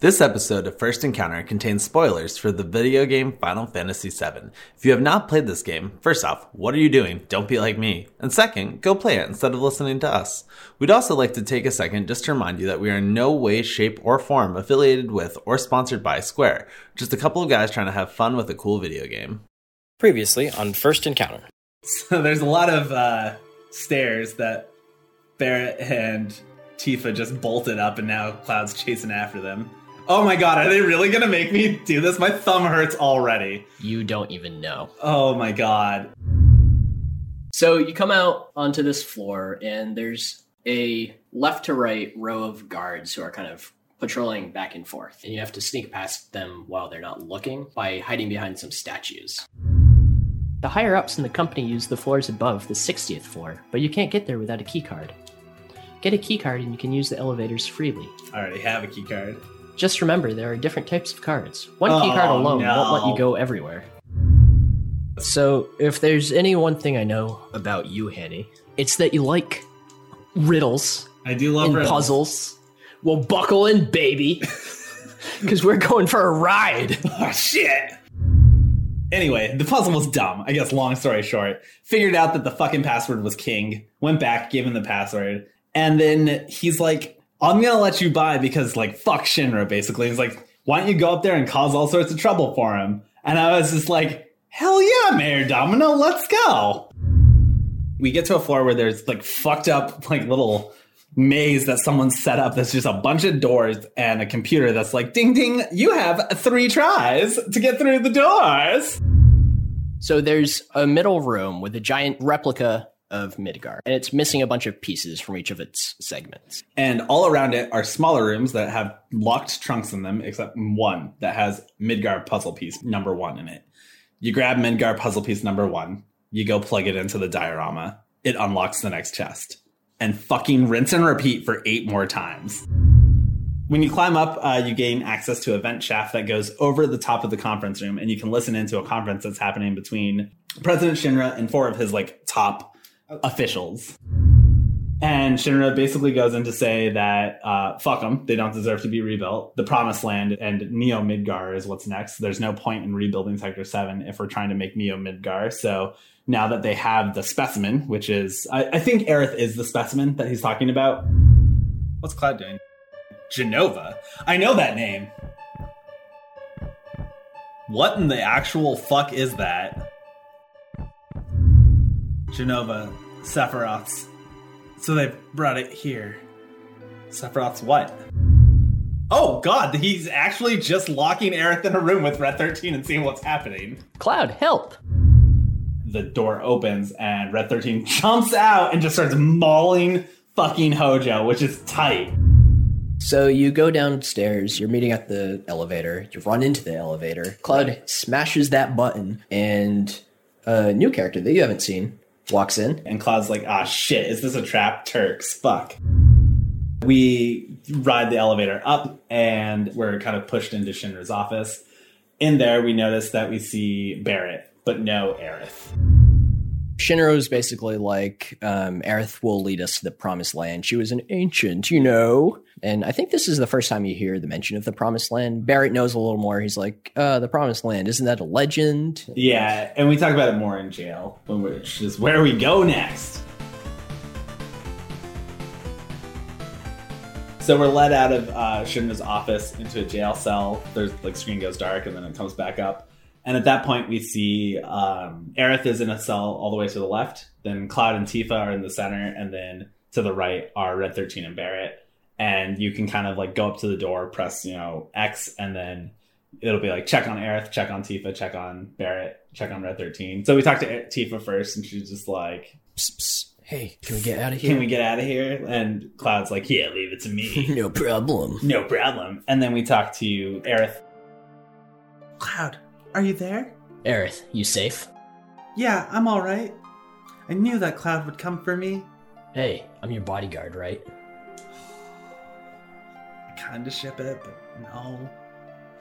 This episode of First Encounter contains spoilers for the video game Final Fantasy VII. If you have not played this game, first off, what are you doing? Don't be like me. And second, go play it instead of listening to us. We'd also like to take a second just to remind you that we are in no way, shape, or form affiliated with or sponsored by Square. Just a couple of guys trying to have fun with a cool video game. Previously on First Encounter. So there's a lot of uh, stairs that Barrett and Tifa just bolted up, and now Cloud's chasing after them. Oh my god, are they really gonna make me do this? My thumb hurts already. You don't even know. Oh my god. So you come out onto this floor, and there's a left to right row of guards who are kind of patrolling back and forth. And you have to sneak past them while they're not looking by hiding behind some statues. The higher ups in the company use the floors above the 60th floor, but you can't get there without a keycard. Get a keycard and you can use the elevators freely. I already have a key card. Just remember, there are different types of cards. One Oh, keycard alone no. won't let you go everywhere. So, if there's any one thing I know about you, Hanny, it's that you like riddles I do love and riddles. puzzles. Well, buckle in, baby, because we're going for a ride. Oh shit. Anyway, the puzzle was dumb. I guess long story short, figured out that the fucking password was king, went back, gave him the password, and then he's like, I'm gonna let you by because like fuck Shinra basically. He's like, why don't you go up there and cause all sorts of trouble for him? And I was just like, hell yeah, Mayor Domino, let's go. We get to a floor where there's like fucked up like little maze that someone set up that's just a bunch of doors and a computer that's like ding ding you have three tries to get through the doors So there's a middle room with a giant replica of Midgar, and it's missing a bunch of pieces from each of its segments. and all around it are smaller rooms that have locked trunks in them except one that has midgar puzzle piece number one in it you grab midgar puzzle piece number one you go plug it into the diorama it unlocks the next chest and fucking rinse and repeat for eight more times When you climb up, uh, you gain access to a vent shaft that goes over the top of the conference room, and you can listen into a conference that's happening between President Shinra and four of his like top officials. And Shinra basically goes in to say that uh, fuck them, they don't deserve to be rebuilt. The Promised Land and Neo Midgar is what's next. There's no point in rebuilding Sector Seven if we're trying to make Neo Midgar. So now that they have the specimen, which is I, I think Aerith is the specimen that he's talking about. What's Cloud doing? Jenova. I know that name. What in the actual fuck is that? Jenova, Sephiroth's. So they brought it here. Sephiroth's what? Oh god, he's actually just locking Aerith in a room with Red 13 and seeing what's happening. Cloud, help! The door opens and Red 13 jumps out and just starts mauling fucking Hojo, which is tight. So you go downstairs, you're meeting at the elevator, you run into the elevator, Cloud smashes that button, and a new character that you haven't seen walks in. And Cloud's like, ah, shit, is this a trap? Turks, fuck. We ride the elevator up and we're kind of pushed into Shinra's office. In there, we notice that we see Barrett, but no Aerith. Shinra's basically like, um, Aerith will lead us to the Promised Land. She was an ancient, you know. And I think this is the first time you hear the mention of the Promised Land. Barrett knows a little more. He's like, uh, the Promised Land, isn't that a legend? Yeah, and we talk about it more in jail, which is where we go next. So we're led out of uh, Shinra's office into a jail cell. There's like screen goes dark and then it comes back up. And at that point, we see um, Aerith is in a cell all the way to the left. Then Cloud and Tifa are in the center, and then to the right are Red Thirteen and Barrett. And you can kind of like go up to the door, press you know X, and then it'll be like check on Aerith, check on Tifa, check on Barrett, check on Red Thirteen. So we talked to Tifa first, and she's just like, Psst, psst. Hey, can we get out of here? "Can we get out of here?" And Cloud's like, "Yeah, leave it to me." no problem. No problem. And then we talk to Aerith. Cloud, are you there? Aerith, you safe? Yeah, I'm all right. I knew that Cloud would come for me. Hey, I'm your bodyguard, right? I kind of ship it, but no.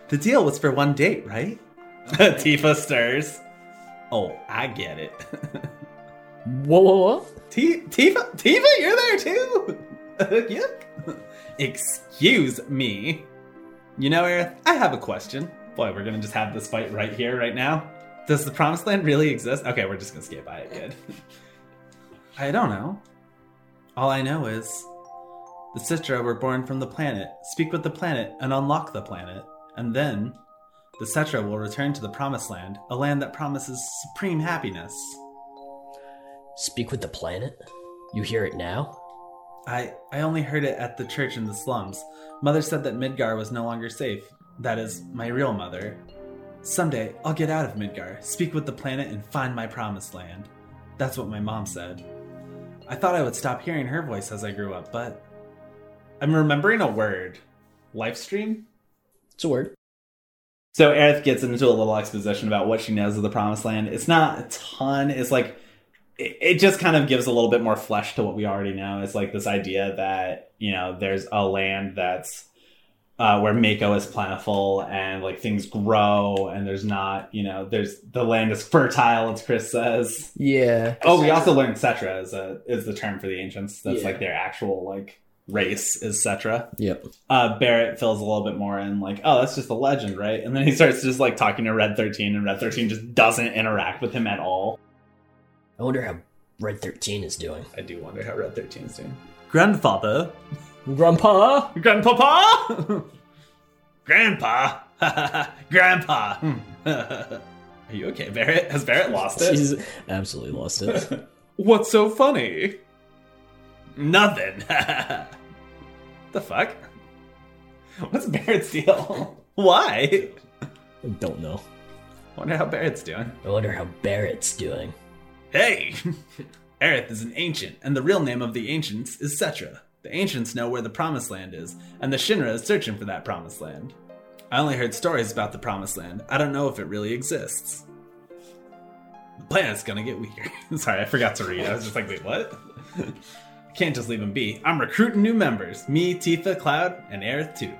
The deal was for one date, right? Tifa stirs. Oh, I get it. Whoa, whoa, whoa. T- Tifa, Tifa, you're there too. Yuck. Excuse me. You know, Aerith, I have a question. Boy, we're gonna just have this fight right here, right now. Does the Promised Land really exist? Okay, we're just gonna skip by it. Good. I don't know. All I know is the Cetra were born from the planet. Speak with the planet and unlock the planet, and then the Cetra will return to the Promised Land, a land that promises supreme happiness. Speak with the planet? You hear it now? I I only heard it at the church in the slums. Mother said that Midgar was no longer safe. That is my real mother. Someday I'll get out of Midgar, speak with the planet, and find my promised land. That's what my mom said. I thought I would stop hearing her voice as I grew up, but I'm remembering a word. Lifestream? It's a word. So Aerith gets into a little exposition about what she knows of the Promised Land. It's not a ton. It's like it, it just kind of gives a little bit more flesh to what we already know. It's like this idea that you know there's a land that's uh, where Mako is plentiful and like things grow and there's not you know there's the land is fertile as Chris says. Yeah. Oh, we also learned Cetra is a is the term for the ancients. That's Yeah. like their actual like race is Cetra Yep. uh, Barrett fills a little bit more in, like, oh, that's just a legend, right? And then he starts just like talking to Red 13, and Red 13 just doesn't interact with him at all. I wonder how Red 13 is doing. I do wonder how Red 13 is doing. Grandfather? Grandpa? Grandpapa? Grandpa? Grandpa? Hmm. Are you okay, Barrett? Has Barrett lost it? She's absolutely lost it. What's so funny? Nothing. the fuck? What's Barrett's deal? Why? I don't know. Wonder how Barrett's doing. I wonder how Barrett's doing. Hey! Aerith is an ancient, and the real name of the ancients is Cetra. The ancients know where the Promised Land is, and the Shinra is searching for that Promised Land. I only heard stories about the Promised Land. I don't know if it really exists. The planet's gonna get weaker. Sorry, I forgot to read. I was just like, wait, what? I can't just leave them be. I'm recruiting new members. Me, Tifa, Cloud, and Aerith too.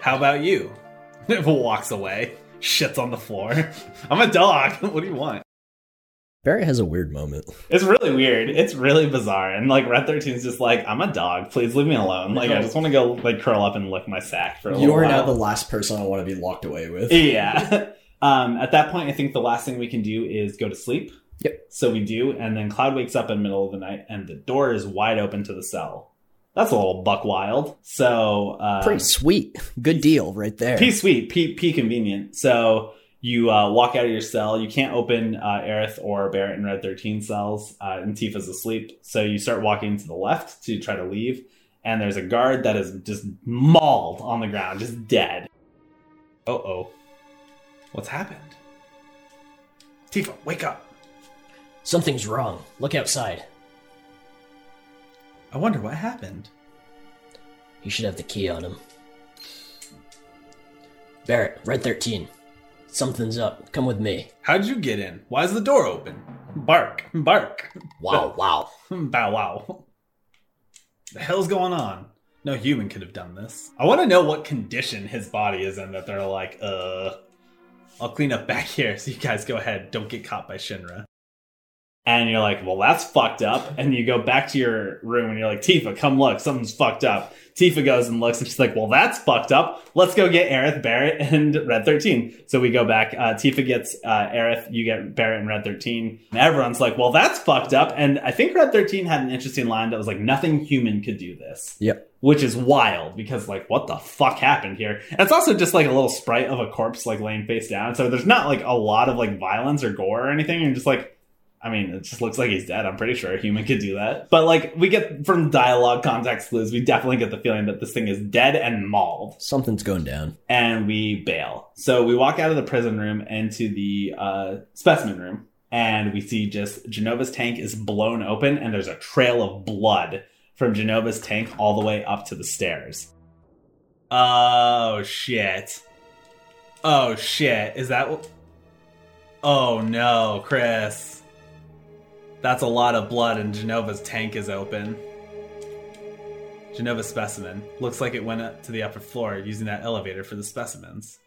How about you? Walks away. Shits on the floor. I'm a dog. what do you want? Barrett has a weird moment. It's really weird. It's really bizarre. And like Red 13 is just like, I'm a dog. Please leave me alone. Like I just want to go like curl up and lick my sack for a while." You are while. now the last person I want to be locked away with. yeah. Um, at that point, I think the last thing we can do is go to sleep. Yep. So we do, and then Cloud wakes up in the middle of the night, and the door is wide open to the cell. That's a little buck wild. So uh, Pretty sweet. Good deal right there. P sweet, P P convenient. So you uh, walk out of your cell. You can't open uh, Aerith or Barrett and Red 13 cells, uh, and Tifa's asleep. So you start walking to the left to try to leave, and there's a guard that is just mauled on the ground, just dead. Uh oh. What's happened? Tifa, wake up. Something's wrong. Look outside. I wonder what happened. He should have the key on him. Barrett, Red 13. Something's up. Come with me. How'd you get in? Why is the door open? Bark, bark. Wow, wow. Bow wow. The hell's going on? No human could have done this. I want to know what condition his body is in that they're like, uh, I'll clean up back here so you guys go ahead. Don't get caught by Shinra. And you're like, well, that's fucked up. And you go back to your room and you're like, Tifa, come look, something's fucked up. Tifa goes and looks and she's like, well, that's fucked up. Let's go get Aerith, Barrett, and Red 13. So we go back. Uh, Tifa gets uh, Aerith, you get Barrett and Red 13. And everyone's like, well, that's fucked up. And I think Red 13 had an interesting line that was like, nothing human could do this Yep. which is wild because like what the fuck happened here and it's also just like a little sprite of a corpse like laying face down so there's not like a lot of like violence or gore or anything and just like i mean it just looks like he's dead i'm pretty sure a human could do that but like we get from dialogue context clues we definitely get the feeling that this thing is dead and mauled Something's going down. and we bail. So we walk out of the prison room into the uh, specimen room, and we see just Jenova's tank is blown open, and there's a trail of blood from Jenova's tank all the way up to the stairs. Oh shit! Oh shit! Is that? what- Oh no, Chris! That's a lot of blood, and Jenova's tank is open. Jenova specimen. Looks like it went up to the upper floor using that elevator for the specimens.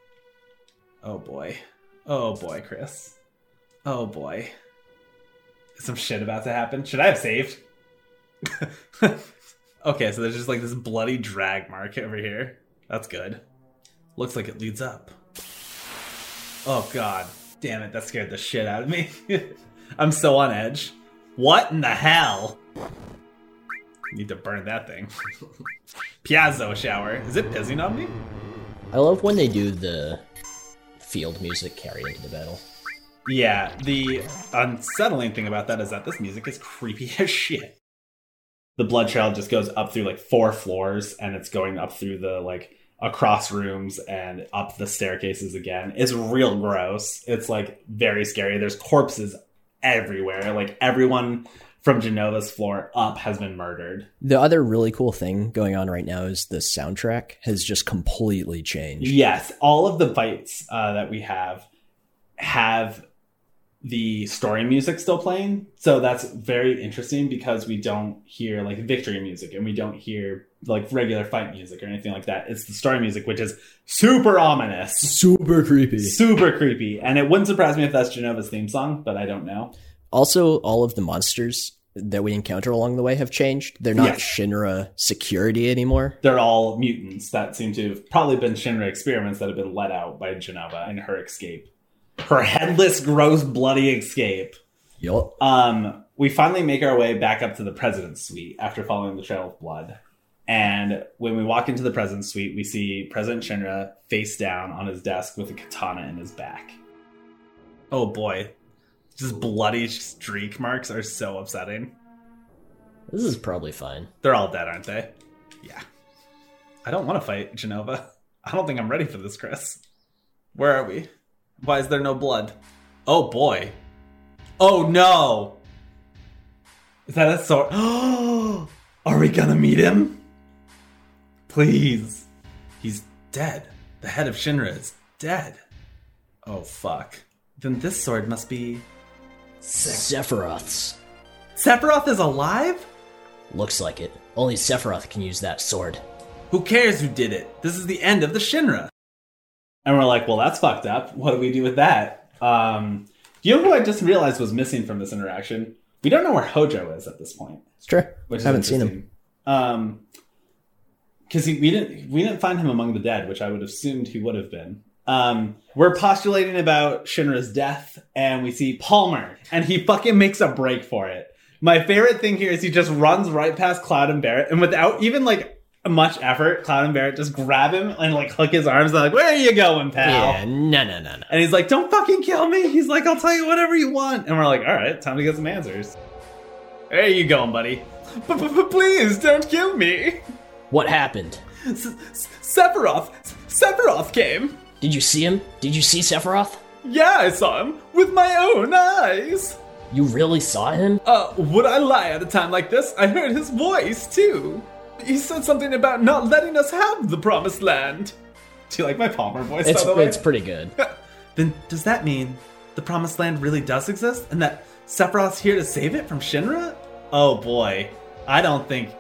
Oh boy. Oh boy, Chris. Oh boy. Is some shit about to happen? Should I have saved? okay, so there's just like this bloody drag mark over here. That's good. Looks like it leads up. Oh god. Damn it, that scared the shit out of me. I'm so on edge. What in the hell? Need to burn that thing. Piazzo shower. Is it pissing on me? I love when they do the field music carry into the battle. Yeah, the unsettling thing about that is that this music is creepy as shit. The blood trail just goes up through like four floors and it's going up through the like across rooms and up the staircases again. It's real gross. It's like very scary. There's corpses everywhere. Like everyone from Jenova's floor up has been murdered. The other really cool thing going on right now is the soundtrack has just completely changed. Yes, all of the fights uh, that we have have the story music still playing. So that's very interesting because we don't hear like victory music and we don't hear like regular fight music or anything like that. It's the story music, which is super ominous, Super creepy. super creepy. And it wouldn't surprise me if that's Jenova's theme song, but I don't know. Also, all of the monsters that we encounter along the way have changed. They're not Yes. Shinra security anymore. They're all mutants that seem to have probably been Shinra experiments that have been let out by Jenova in her escape. Her headless, gross, bloody escape. Yup. Um, we finally make our way back up to the president's suite after following the trail of blood. And when we walk into the president's suite, we see President Shinra face down on his desk with a katana in his back. Oh boy. Just bloody streak marks are so upsetting. This is probably fine. They're all dead, aren't they? Yeah. I don't want to fight Jenova. I don't think I'm ready for this, Chris. Where are we? Why is there no blood? Oh boy. Oh no. Is that a sword? are we gonna meet him? Please. He's dead. The head of Shinra is dead. Oh fuck. Then this sword must be. Sephiroth's. Sephiroth is alive? Looks like it. Only Sephiroth can use that sword. Who cares who did it? This is the end of the Shinra. And we're like, well, that's fucked up. What do we do with that? Um, you know who I just realized was missing from this interaction? We don't know where Hojo is at this point, It's true. which is Haven't seen him. Um, because we didn't we didn't find him among the dead, which I would have assumed he would have been. Um, we're postulating about Shinra's death, and we see Palmer, and he fucking makes a break for it. My favorite thing here is he just runs right past Cloud and Barrett, and without even like much effort, Cloud and Barrett just grab him and like hook his arms. They're like, "Where are you going, pal?" Yeah, no, no, no, no. And he's like, "Don't fucking kill me." He's like, "I'll tell you whatever you want." And we're like, "All right, time to get some answers." There you going, buddy. Please don't kill me. What happened? S- S- Sephiroth, Sephiroth came. Did you see him? Did you see Sephiroth? Yeah, I saw him with my own eyes. You really saw him? Uh, would I lie at a time like this? I heard his voice too. He said something about not letting us have the promised land. Do you like my Palmer voice? It's by the way? it's pretty good. then does that mean the promised land really does exist and that Sephiroth's here to save it from Shinra? Oh boy, I don't think,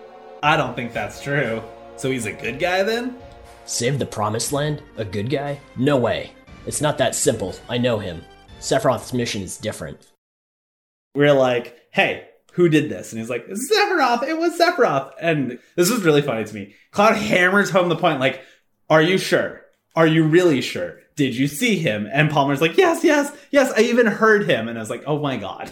I don't think that's true. So he's a good guy then? Save the promised land? A good guy? No way. It's not that simple. I know him. Sephiroth's mission is different. we're like, hey, who did this? And he's like, Sephiroth, it was Sephiroth. And this was really funny to me. Cloud hammers home the point, like, are you sure? Are you really sure? Did you see him? And Palmer's like, yes, yes, yes, I even heard him. And I was like, oh my God,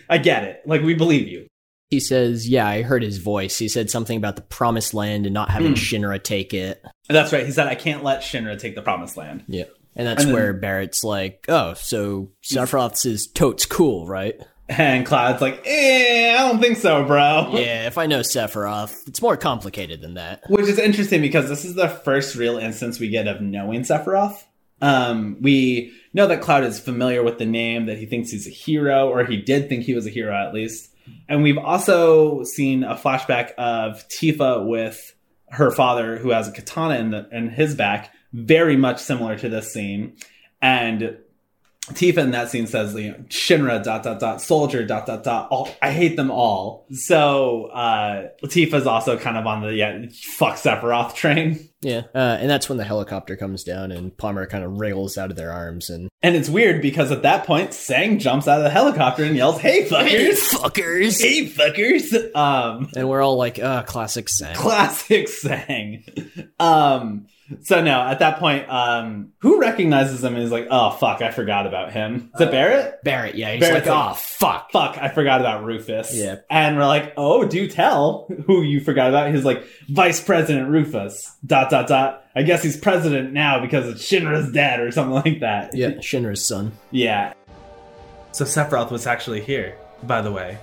I get it. Like, we believe you. He says, "Yeah, I heard his voice. He said something about the promised land and not having Hmm. Shinra take it." That's right. He said, I can't let Shinra take the promised land. Yeah, and that's And then- where Barrett's like, "Oh, so Sephiroth's is totes cool, right?" And Cloud's like, eh, I don't think so, bro. Yeah, if I know Sephiroth, it's more complicated than that. Which is interesting because this is the first real instance we get of knowing Sephiroth. Um, we know that Cloud is familiar with the name, that he thinks he's a hero, or he did think he was a hero at least. And we've also seen a flashback of Tifa with her father, who has a katana in, the, in his back, very much similar to this scene. And Tifa in that scene says, you know, Shinra dot dot dot soldier dot dot dot. All I hate them all. So uh Tifa's also kind of on the yeah fuck Sephiroth train. Yeah, uh, and that's when the helicopter comes down and Palmer kind of wriggles out of their arms and And it's weird because at that point, Sang jumps out of the helicopter and yells, "Hey fuckers! fuckers, Hey fuckers!" Um, and we're all like, "Ah, classic Sang." classic Sang. Um, So no, at that point, um, who recognizes him and is like, "Oh fuck, I forgot about him." Is it Barrett? Barrett, yeah, he's Barrett's like, like- oh fuck. Fuck, I forgot about Rufus. Yeah. and we're like, "Oh, do tell who you forgot about." He's like, "Vice President Rufus." Dot dot dot. I guess he's president now because it's Shinra's dad or something like that. Yeah, Shinra's son. yeah. So Sephiroth was actually here, by the way.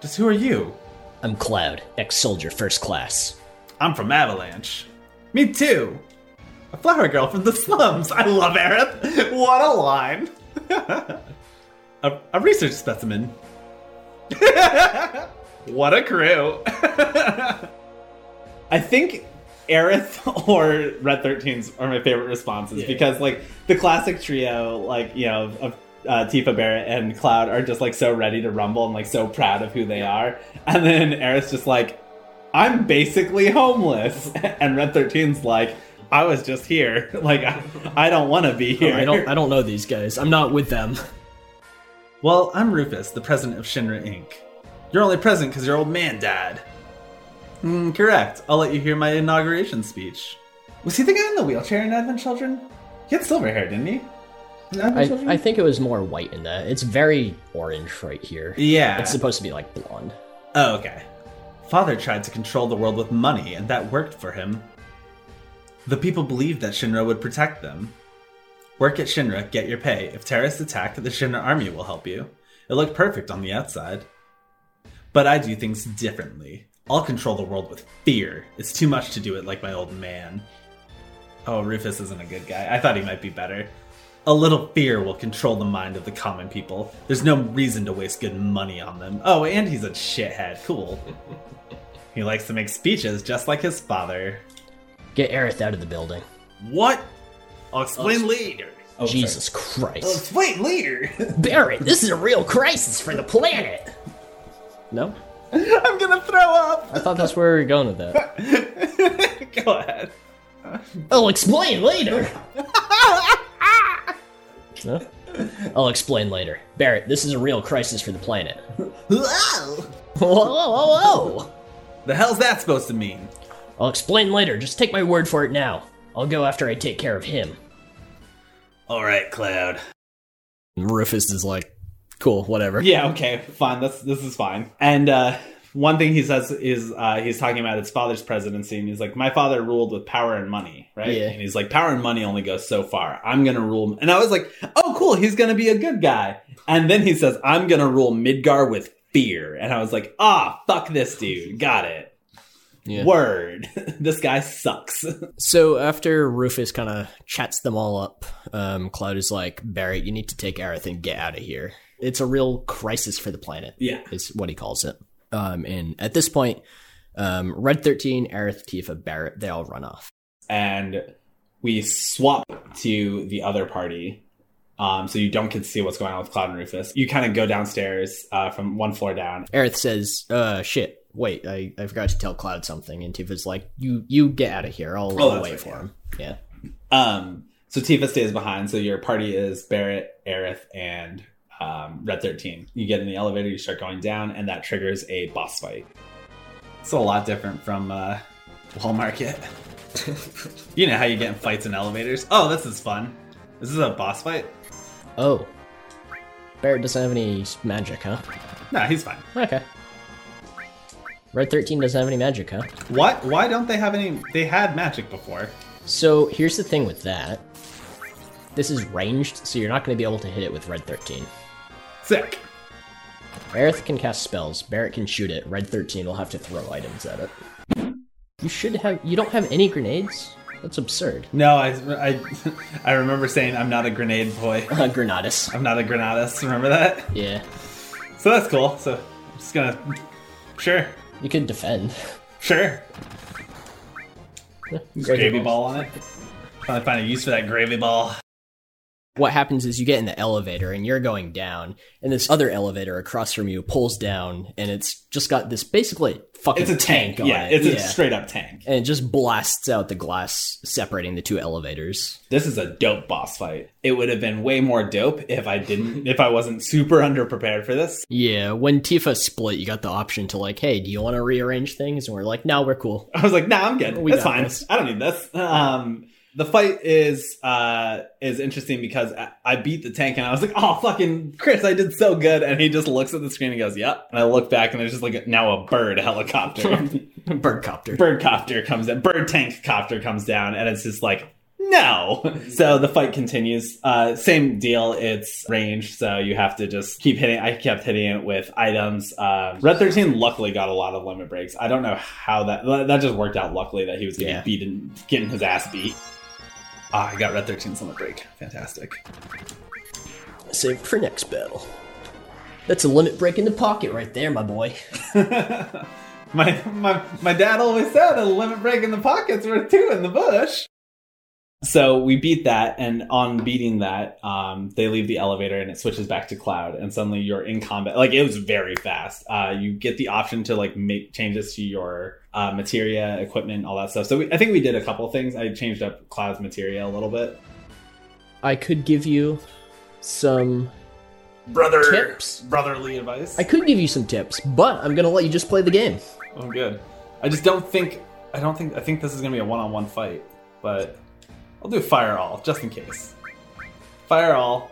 Just who are you? I'm Cloud, ex-soldier first class. I'm from Avalanche. Me too. A flower girl from the slums. I love Aerith. What a line. a, a research specimen. what a crew. I think Aerith or Red 13s are my favorite responses because, like, the classic trio, like, you know, of uh, Tifa Barrett and Cloud are just, like, so ready to rumble and, like, so proud of who they are. And then Aerith's just like, I'm basically homeless. And Red 13's like, I was just here. Like, I, I don't want to be here. I don't I don't know these guys. I'm not with them. Well, I'm Rufus, the president of Shinra Inc. You're only president because your old man died. Mm, correct. I'll let you hear my inauguration speech. Was he the guy in the wheelchair in Advent Children? He had silver hair, didn't he? I, I think it was more white in that. It's very orange right here. yeah. It's supposed to be like blonde. Oh, okay. Father tried to control the world with money, and that worked for him. The people believed that Shinra would protect them. Work at Shinra, get your pay. If terrorists attack, the Shinra army will help you. It looked perfect on the outside. But I do things differently. I'll control the world with fear. It's too much to do it like my old man. Oh, Rufus isn't a good guy. I thought he might be better. A little fear will control the mind of the common people. There's no reason to waste good money on them. Oh, and he's a shithead. Cool. he likes to make speeches just like his father. Get Aerith out of the building. What? I'll explain oh, later. Oh, Jesus Christ. I'll explain later. Barrett, this is a real crisis for the planet. No? I'm gonna throw up. I thought that's where we were going with that. Go ahead. I'll explain later. no? I'll explain later. Barrett, this is a real crisis for the planet. Whoa, whoa, whoa, whoa! The hell's that supposed to mean? I'll explain later. Just take my word for it now. I'll go after I take care of him. All right, Cloud. Rufus is like, cool, whatever. Yeah, okay, fine. That's this is fine. And uh, one thing he says is uh, he's talking about his father's presidency, and he's like, "My father ruled with power and money, right?" Yeah. And he's like, "Power and money only goes so far. I'm gonna rule." And I was like, "Oh, cool. He's gonna be a good guy." And then he says, "I'm gonna rule Midgar with fear," and I was like, "Ah, fuck this dude. Got it." Yeah. Word. this guy sucks. So after Rufus kind of chats them all up, um, Cloud is like, Barrett, you need to take Aerith and get out of here. It's a real crisis for the planet. Yeah. is what he calls it. Um, and at this point, um, Red Thirteen, Aerith, Tifa, Barrett, they all run off. and we swap to the other party. Um, so you don't get to see what's going on with Cloud and Rufus. You kind of go downstairs uh, from one floor down. Aerith says, "Uh, shit. Wait, I, I forgot to tell Cloud something." And Tifa's like, "You you get out of here. I'll, Oh, I'll wait right, for yeah. him." Yeah. Um, so Tifa stays behind. So your party is Barrett, Aerith, and um, Red 13. You get in the elevator, you start going down, and that triggers a boss fight. It's a lot different from uh, Wall Market. you know how you get in fights in elevators? Oh, this is fun. This is a boss fight? Oh, Barrett doesn't have any magic, huh? Nah, he's fine. Okay. Red Thirteen doesn't have any magic, huh? What? Why don't they have any? They had magic before. So here's the thing with that. This is ranged, so you're not going to be able to hit it with Red 13. Sick. Aerith can cast spells, Barrett can shoot it, Red 13 will have to throw items at it. You should have. You don't have any grenades? That's absurd. No, I, I, I remember saying I'm not a grenade boy. Uh, Granatus. I'm not a granadist. Remember that? Yeah. So that's cool. So I'm just gonna, sure, You could defend. sure. Gravy Gravy balls. ball on it. To find a use for that gravy ball. What happens is you get in the elevator and you're going down, and this other elevator across from you pulls down, and it's just got this basically fucking It's a tank. on yeah, it. it's a straight up tank. and it just blasts out the glass separating the two elevators. This is a dope boss fight. It would have been way more dope if I didn't, if I wasn't super underprepared for this. Yeah, when Tifa split, you got the option to like, hey, do you want to rearrange things? And we're like, no, we're cool. I was like, nah, I'm good. We That's fine. this. I don't need this. Um, the fight is uh is interesting because I- I beat the tank and I was like, oh fucking Chris, I did so good. And he just looks at the screen and goes, Yep. And I look back and there's just like a, now a bird helicopter. bird copter, bird copter comes in, bird tank copter comes down, and it's just like, no. So the fight continues. Uh, same deal. It's range, so you have to just keep hitting. I kept hitting it with items. Um, Red Thirteen luckily got a lot of limit breaks. I don't know how that that just worked out. Luckily that he was getting Yeah. beaten, getting his ass beat. Ah, I got Red 13's limit break. Fantastic. Save it for next battle. That's a limit break in the pocket right there, my boy. my my my dad always said a limit break in the pocket's worth two in the bush. So we beat that, and on beating that, um, they leave the elevator and it switches back to cloud, and suddenly you're in combat. Like it was very fast. Uh, you get the option to like make changes to your uh, materia, equipment, all that stuff. So we, I think we did a couple things. I changed up cloud's materia a little bit. I could give you some. Brother Tips? brotherly advice. I could give you some tips, but I'm gonna let you just play the game. Oh, good. I just don't think. I don't think. I think this is gonna be a one-on-one fight, but I'll do fire all just in case. Fire all,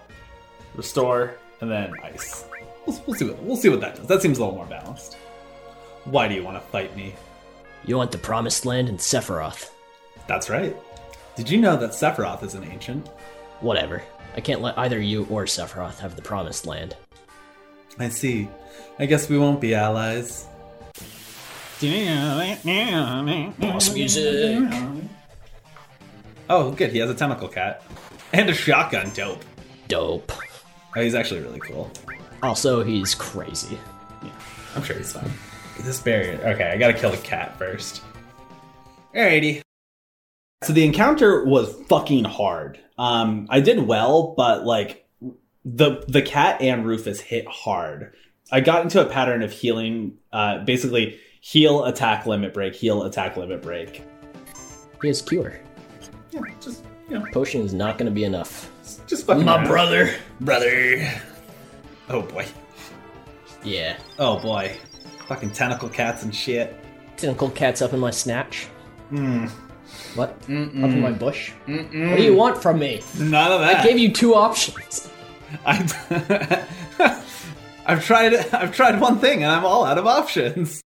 restore, and then ice. We'll, we'll see what we'll see what that does. That seems a little more balanced. Why do you want to fight me? You want the Promised Land and Sephiroth. That's right. Did you know that Sephiroth is an ancient? Whatever. I can't let either you or Sephiroth have the Promised Land. I see. I guess we won't be allies. Boss music. Oh, good. He has a tentacle cat and a shotgun. Dope. Dope. Oh, he's actually really cool. Also, he's crazy. Yeah, I'm sure he's fine. This barrier. Okay, I gotta kill the cat first. Alrighty. So the encounter was fucking hard. Um, I did well, but like the the cat and Rufus hit hard. I got into a pattern of healing. Uh, basically, heal, attack, limit break, heal, attack, limit break. He has Cure. Yeah, just you know, Potion is not gonna be enough. just fucking My around. brother. brother. Oh boy. Yeah. Oh boy. Fucking tentacle cats and shit. Tentacle cat's up in my snatch. Hmm. What? Up in my bush? What do you want from me? None of that. I gave you two options. I, I've tried I've tried one thing and I'm all out of options.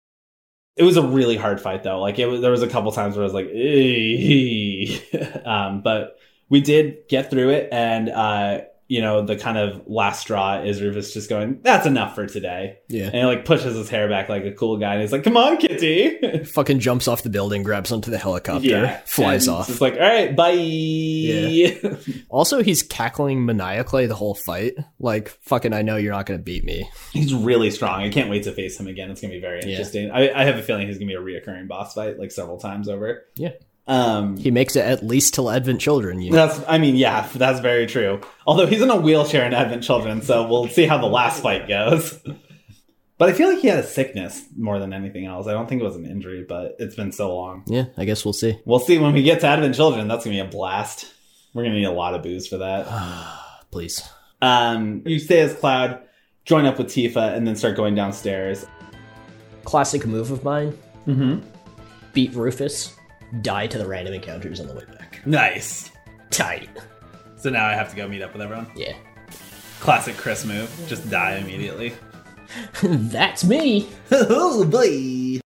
It was a really hard fight though. Like it was, there was a couple times where I was like, um, but we did get through it, and uh, you know the kind of last straw is Rufus just going, "That's enough for today," Yeah. and he like pushes his hair back like a cool guy, and he's like, "Come on, Kitty." Fucking jumps off the building, grabs onto the helicopter, flies and off. It's like, all right, bye. Yeah. Also, he's cackling maniacally the whole fight. Like, fucking, I know you're not gonna beat me. He's really strong. I can't wait to face him again. It's gonna be very interesting. I, I have a feeling he's gonna be a reoccurring boss fight, like several times over. Yeah. Um, He makes it at least till Advent Children. You that's. I mean, yeah, that's very true. Although he's in a wheelchair in Advent Children, so we'll see how the last fight goes. But I feel like he had a sickness more than anything else. I don't think it was an injury, but it's been so long. Yeah, I guess we'll see. We'll see when we get to Advent Children. That's gonna be a blast. We're gonna need a lot of booze for that. Please. Um, you stay as Cloud, join up with Tifa, and then start going downstairs. Classic move of mine. Mm-hmm. Beat Rufus. Die to the random encounters on the way back. Nice. Tight. So now I have to go meet up with everyone. Yeah. Classic Chris move. Just die immediately. That's me. oh boy.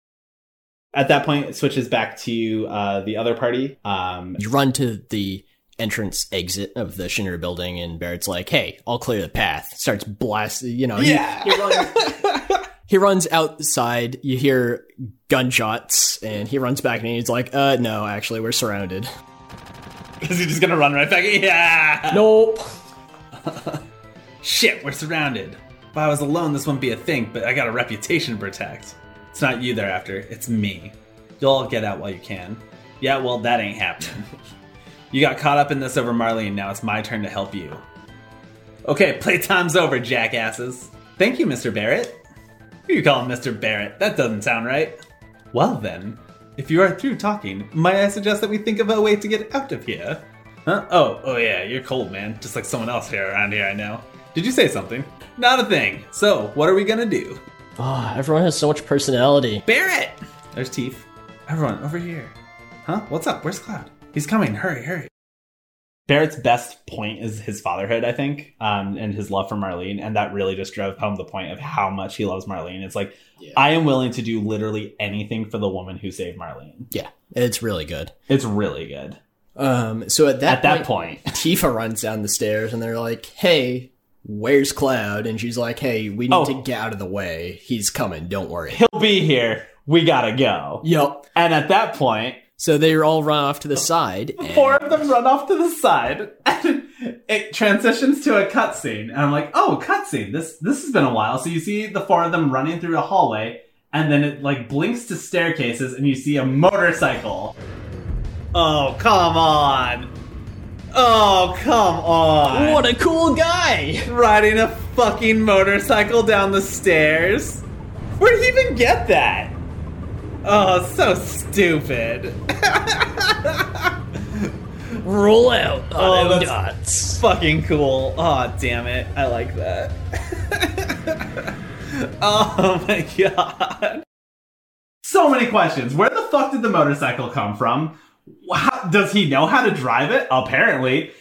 At that point, it switches back to uh, the other party. Um, You run to the entrance exit of the Shinra building, and Barrett's like, "Hey, I'll clear the path." Starts blasting. You know. Yeah. Runs, he runs outside. You hear gunshots, and he runs back, and he's like, "Uh, no, actually, we're surrounded." is he just gonna run right back? Yeah. Nope. Shit, we're surrounded. If I was alone, this wouldn't be a thing. But I got a reputation to protect. It's not you they're after. It's me. You'll all get out while you can. Yeah, well, that ain't happening. you got caught up in this over Marlene, and now it's my turn to help you. Okay, playtime's over, jackasses. Thank you, Mr. Barrett. Who you calling Mr. Barrett? That doesn't sound right. Well then, if you are through talking, might I suggest that we think of a way to get out of here? Huh? Oh, oh yeah, you're cold, man. Just like someone else here around here I know. Did you say something? Not a thing. So, what are we gonna do? Oh, everyone has so much personality. Barrett! There's Teeth. Everyone, over here. Huh? What's up? Where's Cloud? He's coming. Hurry, hurry. Barrett's best point is his fatherhood, I think, um, and his love for Marlene, and that really just drove home the point of how much he loves Marlene. It's like Yeah. I am willing to do literally anything for the woman who saved Marlene. Yeah, it's really good. It's really good. Um, so at that At that point, Tifa runs down the stairs and they're like, "Hey, where's Cloud?" And she's like, "Hey, we need Oh. to get out of the way. He's coming. Don't worry." he'll be here. We gotta go. Yep. And at that point, So they all run off to the side. and- four of them run off to the side and it transitions to a cutscene. And i'm like oh cutscene. This this has been a while. So you see the four of them running through a hallway and then it like blinks to staircases and you see a motorcycle. Oh come on. Oh come on. What a cool guy! riding a fucking motorcycle down the stairs. Where'd he even get that oh so stupid Roll out, Oh, auto that's- dots. fucking cool. Oh, damn it. I like that. oh my god. So many questions. Where the fuck did the motorcycle come from? How, does he know how to drive it? Apparently.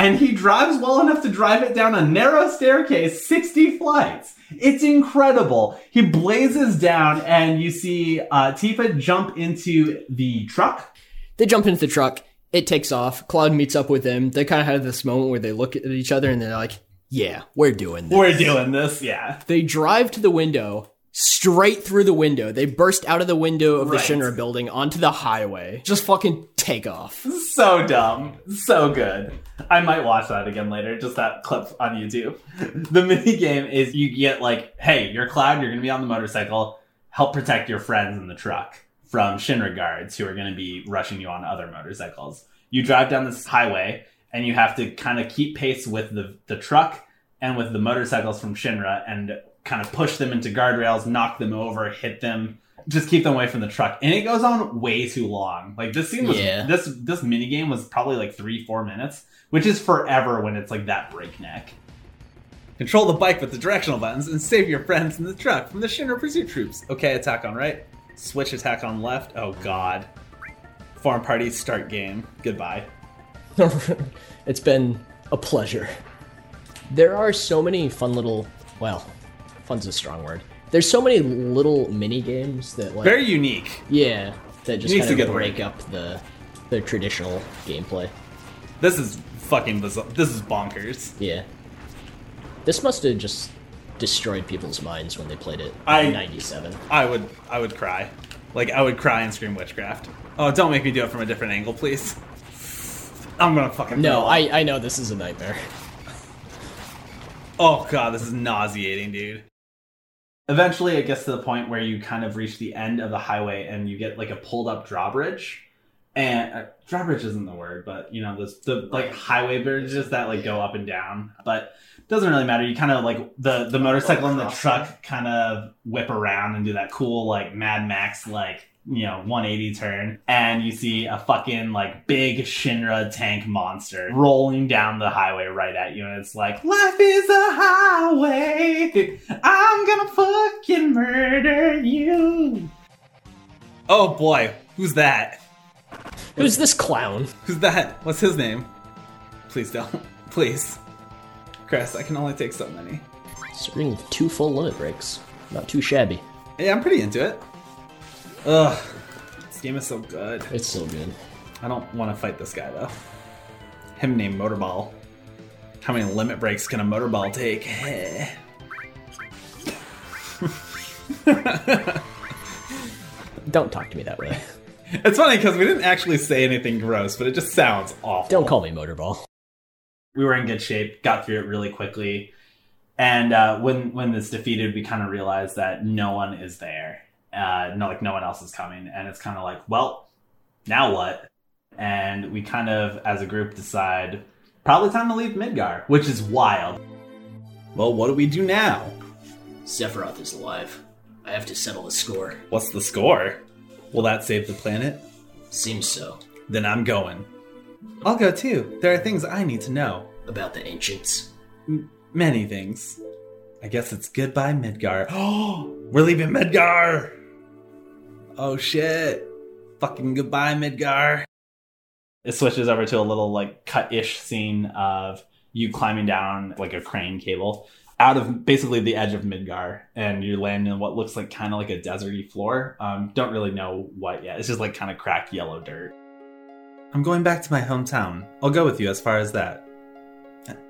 And he drives well enough to drive it down a narrow staircase 60 flights. It's incredible. He blazes down, and you see uh, Tifa jump into the truck. They jump into the truck. It takes off. Cloud meets up with them. They kind of have this moment where they look at each other and they're like, "Yeah, we're doing this." We're doing this, yeah. They drive to the window, straight through the window. They burst out of the window of the Shinra building onto the highway. Just fucking take off. so dumb, so good. I might watch that again later. Just that clip on YouTube. The mini game is you get like, hey, you're Cloud. You're gonna be on the motorcycle. Help protect your friends in the truck from Shinra guards who are gonna be rushing you on other motorcycles. You drive down this highway and you have to kind of keep pace with the the truck and with the motorcycles from Shinra and kind of push them into guardrails, knock them over, hit them. Just keep them away from the truck, and it goes on way too long. Like this scene was Yeah. this this mini game was probably like three four minutes, which is forever when it's like that breakneck. Control the bike with the directional buttons and save your friends in the truck from the Shinra pursuit troops. Okay, attack on right. Switch attack on left. Oh god. Farm party start game. Goodbye. it's been a pleasure. There are so many fun little, well, fun's a strong word. There's so many little mini games that like Very unique. yeah, that just Unique's kind of word. break up the the traditional gameplay. This is fucking bizarre. This is bonkers. Yeah. This must have just destroyed people's minds when they played it I- in 97. I would I would cry. Like I would cry and scream witchcraft. Oh, don't make me do it from a different angle, please. I'm gonna fucking No. I, I know this is a nightmare. Oh god, this is nauseating, dude. Eventually, it gets to the point where you kind of reach the end of the highway and you get like a pulled up drawbridge. And uh, drawbridge isn't the word, but you know, the the like highway bridges that like go up and down. But it doesn't really matter. You kind of like the the motorcycle and the truck kind of whip around and do that cool like Mad Max like you know 180 turn and you see a fucking like big Shinra tank monster rolling down the highway right at you and it's like life is a highway. I'm gonna fucking murder you. Oh boy. Who's that? Who's this clown? who's that? What's his name? Please don't. Please. Chris I can only take so many. Starting with two full limit breaks. Not too shabby. yeah I'm pretty into it ugh this game is so good It's so good. I don't want to fight this guy though. Him named Motorball. How many limit breaks can a Motorball take? Don't talk to me that way. it's funny because we didn't actually say anything gross, but it just sounds awful. Don't call me Motorball. We were in good shape, got through it really quickly, and uh, when when it's defeated, we kind of realized that no one is there. Uh, no, like no one else is coming, and it's kind of like, well, now what? And we kind of, as a group, decide probably time to leave Midgar, which is wild. Well, what do we do now? Sephiroth is alive. I have to settle the score. What's the score? Will that save the planet? Seems so. Then I'm going. I'll go too. There are things I need to know. About the ancients. Many things. I guess it's goodbye, Midgar. Oh, we're leaving Midgar! Oh shit. Fucking goodbye, Midgar. It switches over to a little like cut-ish scene of you climbing down like a crane cable out of basically the edge of Midgar, and you land in what looks like kind of like a deserty floor. Um, don't really know what yet. It's just like kind of cracked yellow dirt. I'm going back to my hometown. I'll go with you as far as that.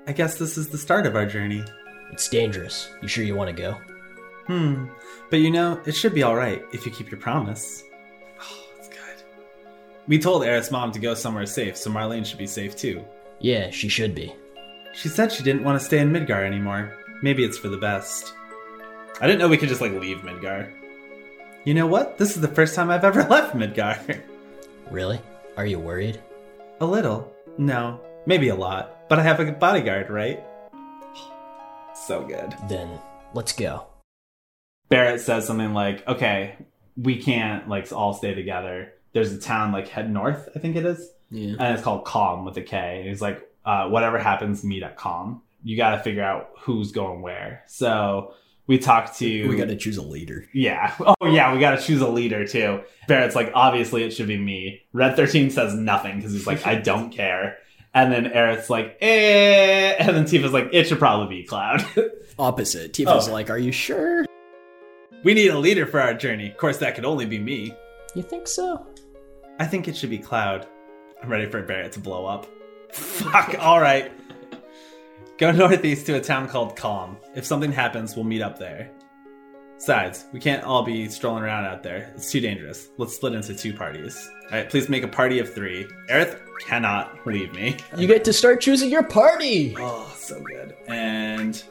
I guess this is the start of our journey. It's dangerous. You sure you want to go? Hmm. But you know, it should be alright if you keep your promise. Oh, that's good. We told Aerith's mom to go somewhere safe, so Marlene should be safe too. Yeah, she should be. She said she didn't want to stay in Midgar anymore. Maybe it's for the best. I didn't know we could just like leave Midgar. You know what? This is the first time I've ever left Midgar. Really? Are you worried? a little. No. Maybe a lot. But I have a bodyguard, right? So good. Then let's go. Barrett says something like, okay, we can't like all stay together. There's a town like head north, I think it is. Yeah. and it's called Kalm with a K. And he's like, uh, whatever happens, meet at Kalm. You got to figure out who's going where. So we talked to. We got to choose a leader. Yeah. Oh, yeah. We got to choose a leader too. Barrett's like, obviously, it should be me. Red 13 says nothing because he's like, I don't care. And then Aerith's like, eh. And then Tifa's like, it should probably be Cloud. Opposite. Tifa's Oh. like, "Are you sure?" We need a leader for our journey. Of course, that could only be me. You think so? I think it should be Cloud. I'm ready for Barrett to blow up. Fuck, alright. Go northeast to a town called Kalm. If something happens, we'll meet up there. Besides, we can't all be strolling around out there. It's too dangerous. Let's split into two parties. Alright, please make a party of three. Aerith cannot leave me. You get to start choosing your party. Oh, so good. And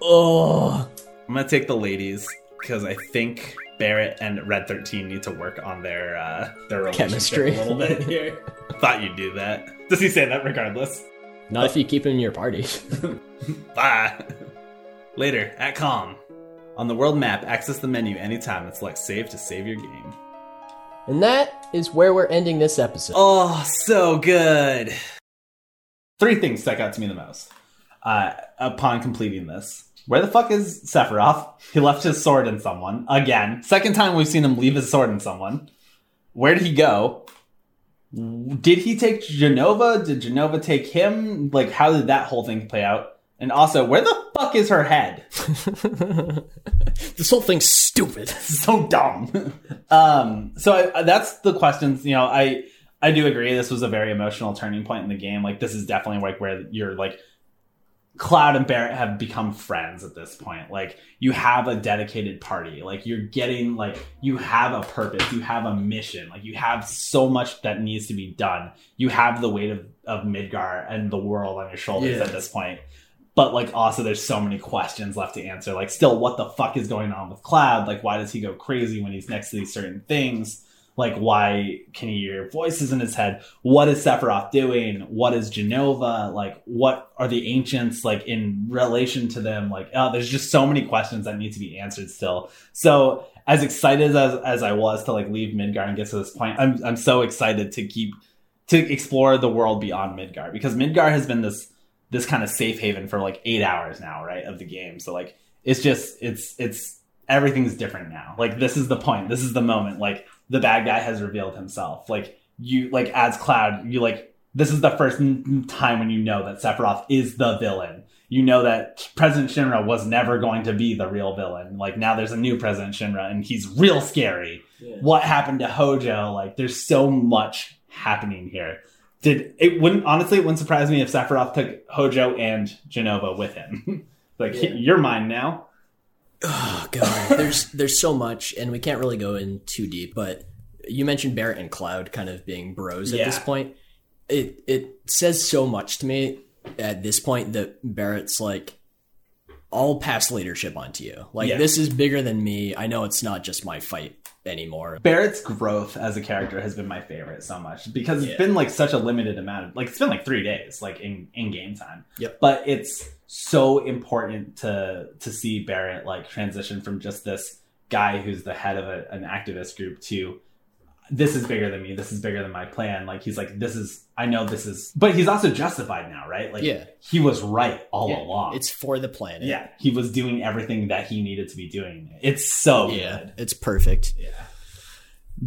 Oh, I'm gonna take the ladies because I think Barrett and Red 13 need to work on their uh, their Chemistry. a little bit here. Thought you'd do that. Does he say that regardless? not if you keep him in your party. Bye. Later at Kalm. On the world map, access the menu anytime and select save to save your game. and that is where we're ending this episode. Oh, so good. Three things stuck out to me the most uh, upon completing this. Where the fuck is Sephiroth? He left his sword in someone. Again. Second time we've seen him leave his sword in someone. Where did he go? Did he take Jenova? Did Jenova take him? Like, how did that whole thing play out? And also, where the fuck is her head? this whole thing's stupid. so dumb. um, so I, that's the questions. You know, I I do agree. This was a very emotional turning point in the game. Like this is definitely like where you're like Cloud and Barrett have become friends at this point. Like you have a dedicated party. Like you're getting like you have a purpose. You have a mission. Like you have so much that needs to be done. You have the weight of, of Midgar and the world on your shoulders Yeah. at this point. But like also there's so many questions left to answer. Like still what the fuck is going on with Cloud? Like why does he go crazy when he's next to these certain things? Like why can he hear voices in his head? What is Sephiroth doing? What is Jenova? Like what are the ancients like in relation to them? Like oh, there's just so many questions that need to be answered still. So as excited as, as I was to like leave Midgar and get to this point, I'm I'm so excited to keep to explore the world beyond Midgar because Midgar has been this this kind of safe haven for like eight hours now, right, of the game. So like it's just it's it's everything's different now. Like this is the point. This is the moment. Like the bad guy has revealed himself. Like you like as Cloud, you like this is the first time when you know that Sephiroth is the villain. You know that President Shinra was never going to be the real villain. Like now there's a new President Shinra and he's real scary. What happened to Hojo? Like there's so much happening here. Did it wouldn't honestly it wouldn't surprise me if Sephiroth took Hojo and Jenova with him. like Yeah. you're mine now. Oh god, there's there's so much, and we can't really go in too deep. But you mentioned Barrett and Cloud kind of being bros at Yeah. this point. It it says so much to me at this point that Barrett's like, I'll pass leadership onto you. Like Yeah. this is bigger than me. I know it's not just my fight anymore. Barrett's growth as a character has been my favorite so much because it's Yeah. been like such a limited amount of like it's been like three days like in in game time. Yep. But it's so important to to see Barrett like transition from just this guy who's the head of a, an activist group to this is bigger than me. This is bigger than my plan. Like he's like this is I know this is, but he's also justified now, right? Like Yeah. he was right all Yeah, along. It's for the planet. yeah, he was doing everything that he needed to be doing. It's so yeah, good. it's perfect. Yeah.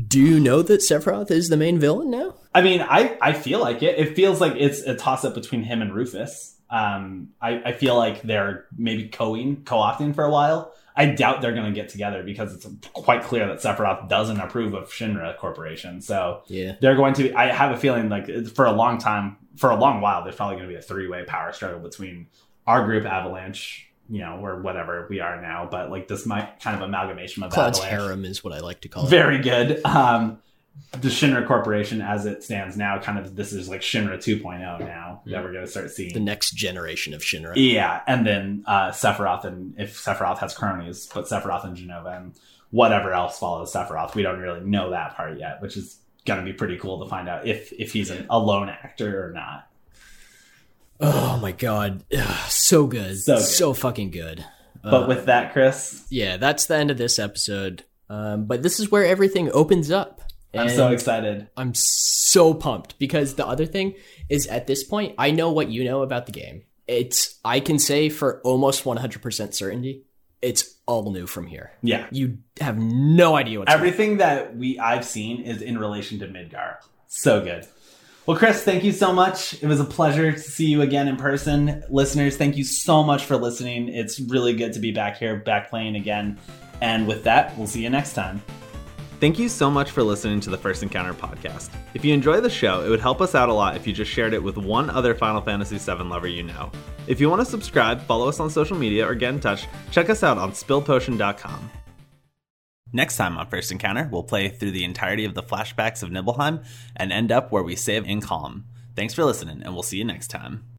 Do you know that Sephiroth is the main villain now? I mean, I, I feel like it. It feels like it's a toss up between him and Rufus. Um, I, I feel like they're maybe co-ing, co-opting for a while. I doubt they're going to get together because it's quite clear that Sephiroth doesn't approve of Shinra Corporation. So Yeah. they're going to. I have a feeling like for a long time, for a long while, there's probably going to be a three-way power struggle between our group, Avalanche, you know, or whatever we are now. But like this might kind of amalgamation of Cloud's Avalanche. harem is what I like to call it. Very good. Um, the Shinra Corporation, as it stands now, kind of this is like Shinra 2.0 now that we're going to start seeing. the next generation of Shinra. Yeah, and then uh, Sephiroth, and if Sephiroth has cronies, but Sephiroth and Jenova and whatever else follows Sephiroth, we don't really know that part yet, which is going to be pretty cool to find out if if he's an, a lone actor or not. Oh my god, Ugh, so good, So so, fucking good. But with that, Chris, Yeah, that's the end of this episode. Um, but this is where everything opens up. I'm so excited. I'm so pumped because the other thing is at this point, I know what you know about the game. It's I can say for almost 100% certainty, it's all new from here. Yeah, You have no idea what's everything that we I've seen is in relation to Midgar. So good. Well, Chris, thank you so much. It was a pleasure to see you again in person. Listeners, thank you so much for listening. It's really good to be back here, back playing again. And with that, we'll see you next time. Thank you so much for listening to the First Encounter podcast. If you enjoy the show, it would help us out a lot if you just shared it with one other Final Fantasy VII lover you know. If you want to subscribe, follow us on social media, or get in touch, check us out on spillpotion.com. Next time on First Encounter, we'll play through the entirety of the flashbacks of Nibelheim and end up where we save in Kalm. Thanks for listening, and we'll see you next time.